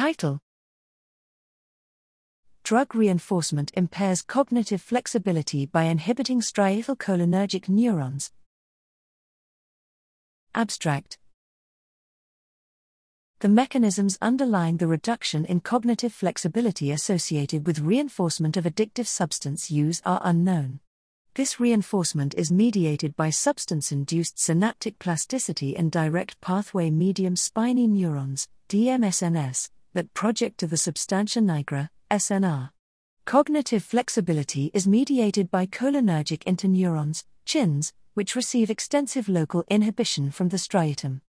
Title Drug reinforcement impairs cognitive flexibility by inhibiting striatal cholinergic neurons. Abstract The mechanisms underlying the reduction in cognitive flexibility associated with reinforcement of addictive substance use are unknown. This reinforcement is mediated by substance induced synaptic plasticity and direct pathway medium spiny neurons, DMSNS, that project to the substantia nigra, SNR. Cognitive flexibility is mediated by cholinergic interneurons, CHINs, which receive extensive local inhibition from the striatum.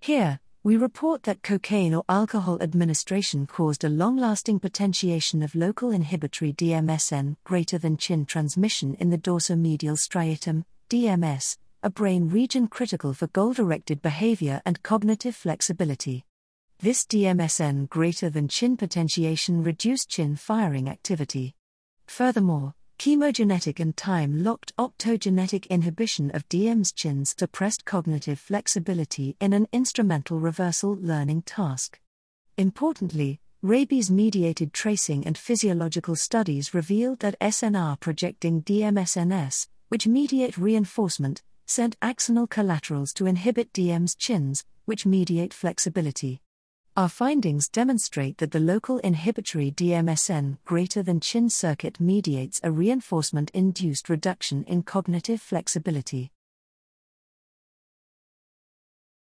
Here, we report that cocaine or alcohol administration caused a long lasting potentiation of local inhibitory DMSN greater than chin transmission in the dorsomedial striatum, DMS, a brain region critical for goal directed behavior and cognitive flexibility. This DMSN greater than chin potentiation reduced chin firing activity. Furthermore, chemogenetic and time locked optogenetic inhibition of DMS chins suppressed cognitive flexibility in an instrumental reversal learning task. Importantly, rabies mediated tracing and physiological studies revealed that SNR projecting DMSNS, which mediate reinforcement, sent axonal collaterals to inhibit DMS chins, which mediate flexibility. Our findings demonstrate that the local inhibitory DMSN greater than chin circuit mediates a reinforcement induced reduction in cognitive flexibility.